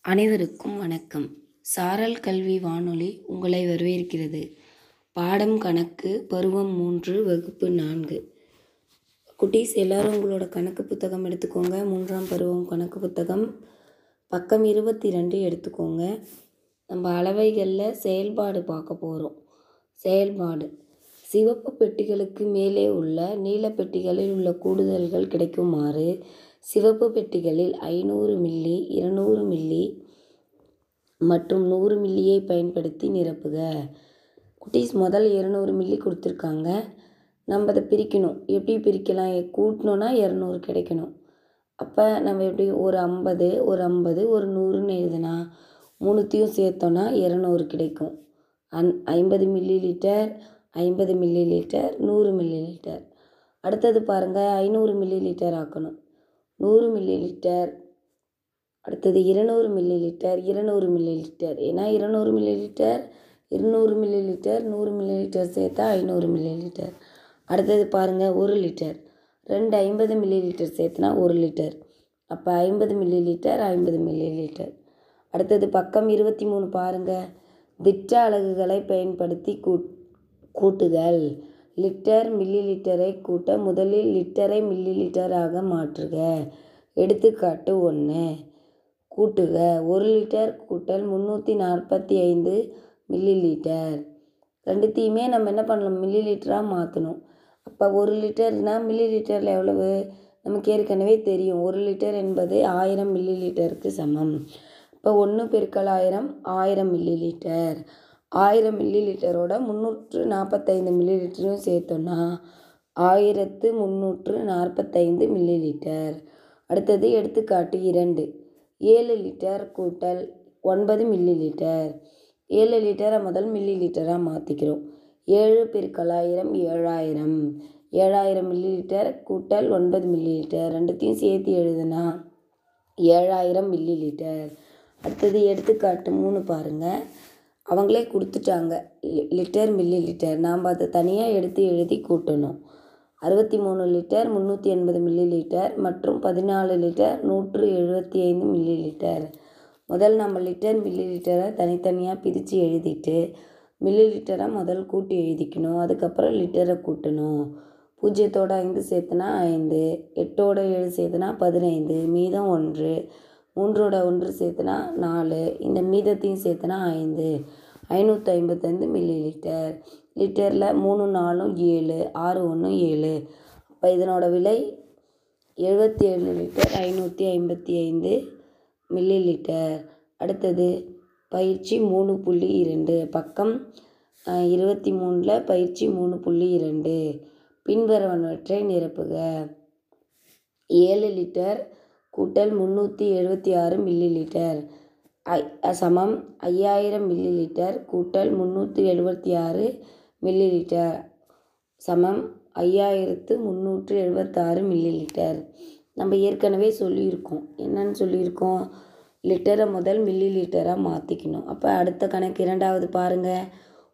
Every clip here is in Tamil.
அனைவருக்கும் வணக்கம். சாரல் கல்வி வானொலி உங்களை வரவேற்கிறது. பாடம் கணக்கு பருவம் மூன்று வகுப்பு நான்கு. குட்டீஸ் எல்லாரும் உங்களோட கணக்கு புத்தகம் எடுத்துக்கோங்க. மூன்றாம் பருவம் கணக்கு புத்தகம். பக்கம் இருபத்தி ரெண்டு எடுத்துக்கோங்க. நம்ம அளவைகளில் செயல்பாடு பார்க்க போகிறோம் செயல்பாடு. சிவப்பு பெட்டிகளுக்கு மேலே உள்ள நீல பெட்டிகளில் உள்ள கூடுதல்கள் கிடைக்குமாறு சிவப்பு பெட்டிகளில் ஐநூறு மில்லி இருநூறு மில்லி மற்றும் நூறு மில்லியை பயன்படுத்தி நிரப்புக. குட்டீஸ் முதல் இருநூறு மில்லி கொடுத்துருக்காங்க. நம்ம அதை பிரிக்கணும். எப்படி பிரிக்கலாம்? கூட்டினோன்னா கூட்டணுன்னா இரநூறு கிடைக்கணும். அப்போ நம்ம எப்படி ஒரு ஐம்பது ஒரு ஐம்பது ஒரு நூறுன்னு எழுதுனா மூணுத்தையும் சேர்த்தோன்னா இரநூறு கிடைக்கும். அன் ஐம்பது மில்லி லிட்டர் ஐம்பது மில்லி லிட்டர் நூறு மில்லி லிட்டர். அடுத்தது பாருங்கள் ஐநூறு மில்லி லிட்டர் ஆக்கணும். நூறு மில்லி லிட்டர் அடுத்தது இருநூறு மில்லி லிட்டர் இருநூறு மில்லி லிட்டர் ஏன்னா இருநூறு மில்லி லிட்டர் இருநூறு மில்லி லிட்டர் நூறு மில்லி லிட்டர் சேர்த்தா ஐநூறு மில்லி லிட்டர் அடுத்தது பாருங்கள் ஒரு லிட்டர். ரெண்டு ஐம்பது மில்லி லிட்டர் சேர்த்துனா ஒரு லிட்டர். அப்போ ஐம்பது மில்லி லிட்டர் ஐம்பது மில்லி லிட்டர் அடுத்தது பக்கம் இருபத்தி மூணு பாருங்கள் திட்ட அலகுகளை பயன்படுத்தி கூட் கூட்டுதல். லிட்டர் மில்லி லிட்டரை கூட்ட முதலில் லிட்டரை மில்லி லிட்டராக மாற்றுக. எடுத்துக்காட்டு ஒன்று கூட்டுக. ஒரு லிட்டர் கூட்டல் முந்நூற்றி நாற்பத்தி ஐந்து மில்லி லிட்டர் ரெண்டுத்தையுமே நம்ம என்ன பண்ணலாம்? மில்லி லிட்டராக மாற்றணும் அப்போ ஒரு லிட்டர்னால் மில்லி லிட்டரில் எவ்வளவு? நமக்கு ஏற்கனவே தெரியும். ஒரு லிட்டர் என்பது ஆயிரம் மில்லி லிட்டருக்கு சமம். இப்போ ஒன்று பெருக்கல் ஆயிரம் ஆயிரம் மில்லி லிட்டர் ஆயிரம் மில்லி லிட்டரோட முந்நூற்று நாற்பத்தைந்து மில்லி லிட்டரும் சேர்த்தோன்னா ஆயிரத்து முந்நூற்று நாற்பத்தைந்து மில்லி லிட்டர் அடுத்தது எடுத்துக்காட்டு இரண்டு. ஏழு லிட்டர் கூட்டல் ஒன்பது மில்லி லிட்டர் ஏழு லிட்டரை முதல் மில்லி லிட்டராக மாற்றிக்கிறோம் ஏழு பெருக்கல் ஆயிரம் ஏழாயிரம். ஏழாயிரம் மில்லி லிட்டர் கூட்டல் ஒன்பது மில்லி லிட்டர் ரெண்டுத்தையும் சேர்த்து எழுதுனா ஏழாயிரம் மில்லி லிட்டர் அடுத்தது எடுத்துக்காட்டு மூணு பாருங்கள் அவங்களே கொடுத்துட்டாங்க. லி- லிட்டர் மில்லி லிட்டர் நாம் அதை தனியாக எடுத்து எழுதி கூட்டணும். அறுபத்தி மூணு லிட்டர் முந்நூற்றி எண்பது மில்லி லிட்டர் மற்றும் பதினாலு லிட்டர் நூற்று எழுபத்தி ஐந்து மில்லி லிட்டர் முதல் நம்ம லிட்டர் மில்லி லிட்டரை தனித்தனியாக பிரித்து எழுதிட்டு மில்லி லிட்டரை முதல் கூட்டி எழுதிக்கணும். அதுக்கப்புறம் லிட்டரை கூட்டணும். பூஜ்ஜியத்தோட ஐந்து சேர்த்துனா ஐந்து எட்டோட ஏழு சேர்த்துனா பதினைந்து மீதம் ஒன்று. மூன்றோட ஒன்று சேர்த்துனா நாலு இந்த மீதத்தையும் சேர்த்துனா ஐந்து. ஐநூற்றி ஐம்பத்தைந்து மில்லி லிட்டர் லிட்டரில் மூணு நாலும் ஏழு ஆறு ஒன்று ஏழு. அப்போ இதனோட விலை எழுபத்தி ஏழு லிட்டர் ஐநூற்றி ஐம்பத்தி ஐந்து மில்லி லிட்டர் அடுத்தது பயிற்சி மூணு புள்ளி இரண்டு. பக்கம் இருபத்தி மூணில் பயிற்சி மூணு புள்ளி இரண்டு. பின்வருவனவற்றை நிரப்புக. ஏழு லிட்டர் கூட்டல் முந்நூற்றி எழுபத்தி ஆறு மில்லி லிட்டர் ஐ சமம். ஐயாயிரம் மில்லி லிட்டர் கூட்டல் முந்நூற்றி எழுபத்தி ஆறு மில்லி லிட்டர் சமம். ஐயாயிரத்து முந்நூற்று எழுபத்தாறு மில்லி லிட்டர் நம்ம ஏற்கனவே சொல்லியிருக்கோம். என்னன்னு சொல்லியிருக்கோம்? லிட்டரை முதல் மில்லி லிட்டராக மாற்றிக்கணும் அப்போ அடுத்த கணக்கு இரண்டாவது பாருங்கள்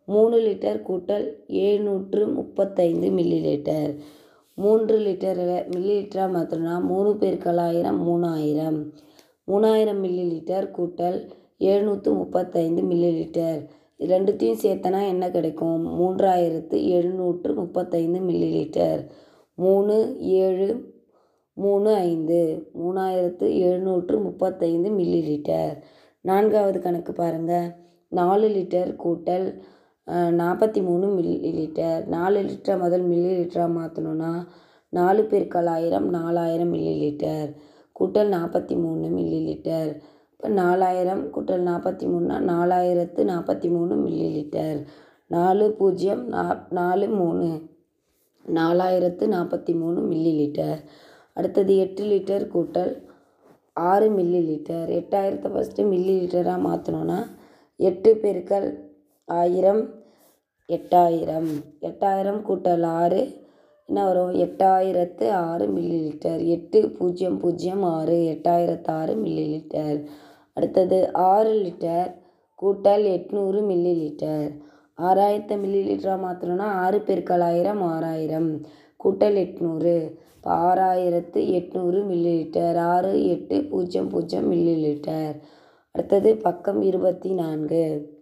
மூணு லிட்டர் கூட்டல் ஏழ்நூற்று முப்பத்தைந்து மில்லி லிட்டர் மூன்று லிட்டர் மில்லி லிட்டராக மாற்றணும்னா மூணு பெருக்கல் மூணாயிரம். மூணாயிரம் மில்லி லிட்டர் கூட்டல் எழுநூற்று முப்பத்தைந்து மில்லி லிட்டர் ரெண்டுத்தையும் சேர்த்தனா என்ன கிடைக்கும்? மூன்றாயிரத்து எழுநூற்று முப்பத்தைந்து மில்லி லிட்டர் மூணு ஏழு மூணு ஐந்து. மூணாயிரத்து எழுநூற்று முப்பத்தைந்து மில்லி லிட்டர் நான்காவது கணக்கு பாருங்கள் நாலு லிட்டர் கூட்டல் நாற்பத்தி மூணு மில்லி லிட்டர் நாலு லிட்டரை முதல் மில்லி லிட்டராக மாற்றணும்னா நாலு பெருக்கல் ஆயிரம் நாலாயிரம் மில்லி லிட்டர் கூட்டல் நாற்பத்தி மூணு மில்லி லிட்டர் இப்போ நாலாயிரம் கூட்டல் நாற்பத்தி மூணுனா நாலாயிரத்து நாற்பத்தி மூணு மில்லி லிட்டர் நாலு பூஜ்ஜியம் நா நாலு மூணு. நாலாயிரத்து நாற்பத்தி மூணு மில்லி லிட்டர் அடுத்தது எட்டு லிட்டர் கூட்டல் ஆறு மில்லி லிட்டர் எட்டாயிரத்தை ஃபஸ்ட்டு மில்லி லிட்டராக மாற்றணுன்னா எட்டு பெருக்கல் ஆயிரம் எட்டாயிரம். எட்டாயிரம் கூட்டல் ஆறு என்ன வரும்? எட்டாயிரத்து ஆறு மில்லி லிட்டர் எட்டு பூஜ்ஜியம் பூஜ்ஜியம் ஆறு. எட்டாயிரத்து ஆறு மில்லி லிட்டர் அடுத்தது ஆறு லிட்டர் கூட்டல் எட்நூறு மில்லி லிட்டர் ஆறாயிரத்து மில்லி லிட்டராக மாற்றணும்னா ஆறு பெருக்கல் ஆயிரம் ஆறாயிரம். கூட்டல் எட்நூறு. இப்போ ஆறாயிரத்து எட்நூறு மில்லி லிட்டர் ஆறு எட்டு பூஜ்ஜியம் பூஜ்ஜியம் மில்லி லிட்டர் அடுத்தது பக்கம் இருபத்தி நான்கு.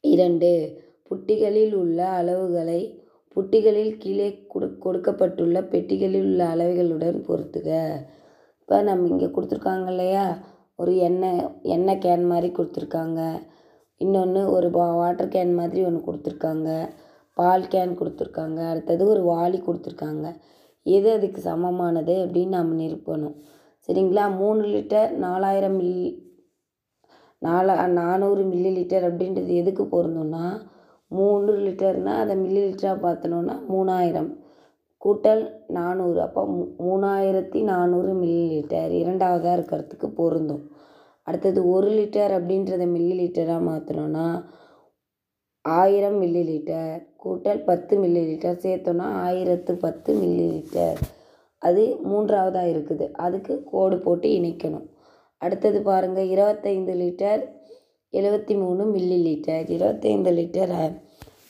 இரண்டு. புட்டிகளில் உள்ள அளவுகளை புட்டிகளில் கீழே கொடு கொடுக்கப்பட்டுள்ள பெட்டிகளில் உள்ள அளவுகளுடன் பொருத்துக. இப்போ நம்ம இங்கே கொடுத்துருக்காங்க இல்லையா? ஒரு எண்ணெய் எண்ணெய் கேன் மாதிரி கொடுத்துருக்காங்க. இன்னொன்று ஒரு வா வாட்டர் கேன் மாதிரி ஒன்று கொடுத்துருக்காங்க. பால் கேன் கொடுத்துருக்காங்க. அடுத்தது ஒரு வாளி கொடுத்துருக்காங்க. எது அதுக்கு சமமானது அப்படின்னு நம்ம நிரூபணும். சரிங்களா? மூணு லிட்டர் நாலாயிரம் மில்லி நாலா நானூறு மில்லி லிட்டர் அப்படின்றது எதுக்கு பொருந்தும்னா மூணு லிட்டர்னால் அதை மில்லி லிட்டராக பார்த்தனோன்னா மூணாயிரம். கூட்டல் நானூறு அப்போ மூ மூணாயிரத்தி நானூறு மில்லி லிட்டர் இரண்டாவதாக இருக்கிறதுக்கு பொருந்தும். அடுத்தது ஒரு லிட்டர் அப்படின்றத மில்லி லிட்டராக மாற்றினோன்னா ஆயிரம் மில்லி லிட்டர் கூட்டல் பத்து மில்லி லிட்டர் சேர்த்தோன்னா ஆயிரத்து பத்து மில்லி லிட்டர் அது மூன்றாவதாக இருக்குது. அதுக்கு கோடு போட்டு இணைக்கணும். அடுத்தது பாருங்கள் இருபத்தைந்து லிட்டர் எழுபத்தி மூணு மில்லி லிட்டர் இருபத்தைந்து லிட்டரை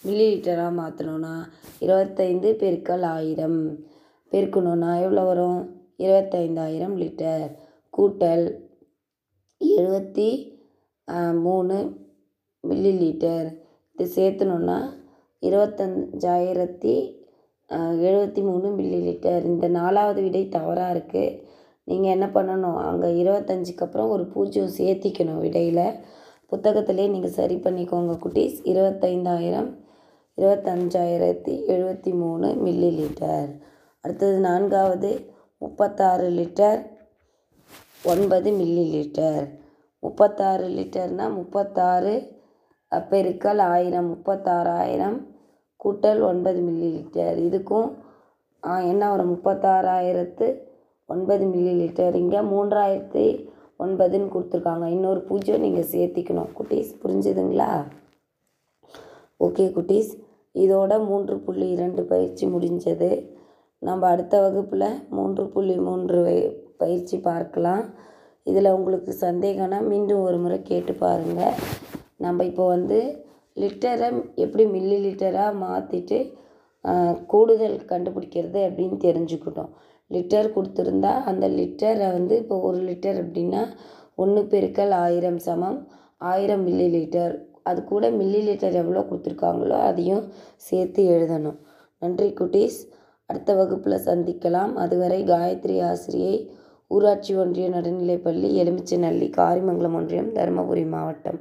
மில்லி லிட்டராக மாற்றணுன்னா இருபத்தைந்து பெருக்கல் ஆயிரம். பெருக்கணுன்னா எவ்வளோ வரும்? இருபத்தைந்தாயிரம் லிட்டர் கூட்டல் எழுபத்தி மூணு மில்லி லிட்டர் இது சேர்த்தணுன்னா இருபத்தஞ்சாயிரத்தி எழுபத்தி மூணு மில்லி லிட்டர் இந்த நாலாவது விடை தவறாக இருக்குது நீங்கள் என்ன பண்ணணும்? அங்கே இருபத்தஞ்சுக்கு அப்புறம் ஒரு பூஜ்ஜியம் சேர்த்திக்கணும் விடையில். புத்தகத்திலே நீங்கள் சரி பண்ணிக்கோங்க குட்டீஸ். இருபத்தைந்தாயிரம் இருபத்தஞ்சாயிரத்தி எழுபத்தி மூணு மில்லி லிட்டர் அடுத்தது நான்காவது முப்பத்தாறு லிட்டர் ஒன்பது மில்லி லிட்டர் முப்பத்தாறு லிட்டர்னால் முப்பத்தாறு பெருக்கல் ஆயிரம் முப்பத்தாறாயிரம் கூட்டல் ஒன்பது மில்லி லிட்டர் இதுக்கும் என்ன வரும்? முப்பத்தாறாயிரத்து ஒன்பது மில்லி லிட்டர் இங்கே மூன்றாயிரத்தி ஒன்பதுன்னு கொடுத்துருக்காங்க. இன்னொரு பூஜ்ஜியம் நீங்கள் சேர்த்திக்கணும். குட்டீஸ் புரிஞ்சுதுங்களா? ஓகே குட்டீஸ். இதோட மூன்று புள்ளி இரண்டு பயிற்சி முடிஞ்சது. நம்ம அடுத்த வகுப்பில் மூன்று புள்ளி மூன்று பயிற்சி பார்க்கலாம். இதில் உங்களுக்கு சந்தேகம்னா மீண்டும் ஒரு முறை கேட்டு பாருங்கள் நம்ம இப்போ வந்து லிட்டரை எப்படி மில்லி லிட்டராக மாற்றிட்டு கூடுதல் கண்டுபிடிக்கிறது அப்படின்னு தெரிஞ்சுக்கிட்டோம். லிட்டர் கொடுத்துருந்தா அந்த லிட்டரை வந்து இப்போ ஒரு லிட்டர் அப்படின்னா ஒன்று பெருக்கல் ஆயிரம் சமம் ஆயிரம் மில்லி லிட்டர் அது கூட மில்லி லிட்டர் எவ்வளோ கொடுத்துருக்காங்களோ அதையும் சேர்த்து எழுதணும். நன்றி குட்டீஸ். அடுத்த வகுப்பில் சந்திக்கலாம். அதுவரை காயத்ரி ஆசிரியை ஊராட்சி ஒன்றிய நடுநிலைப்பள்ளி எலுமிச்சநல்லி காரிமங்கலம் ஒன்றியம் தருமபுரி மாவட்டம்.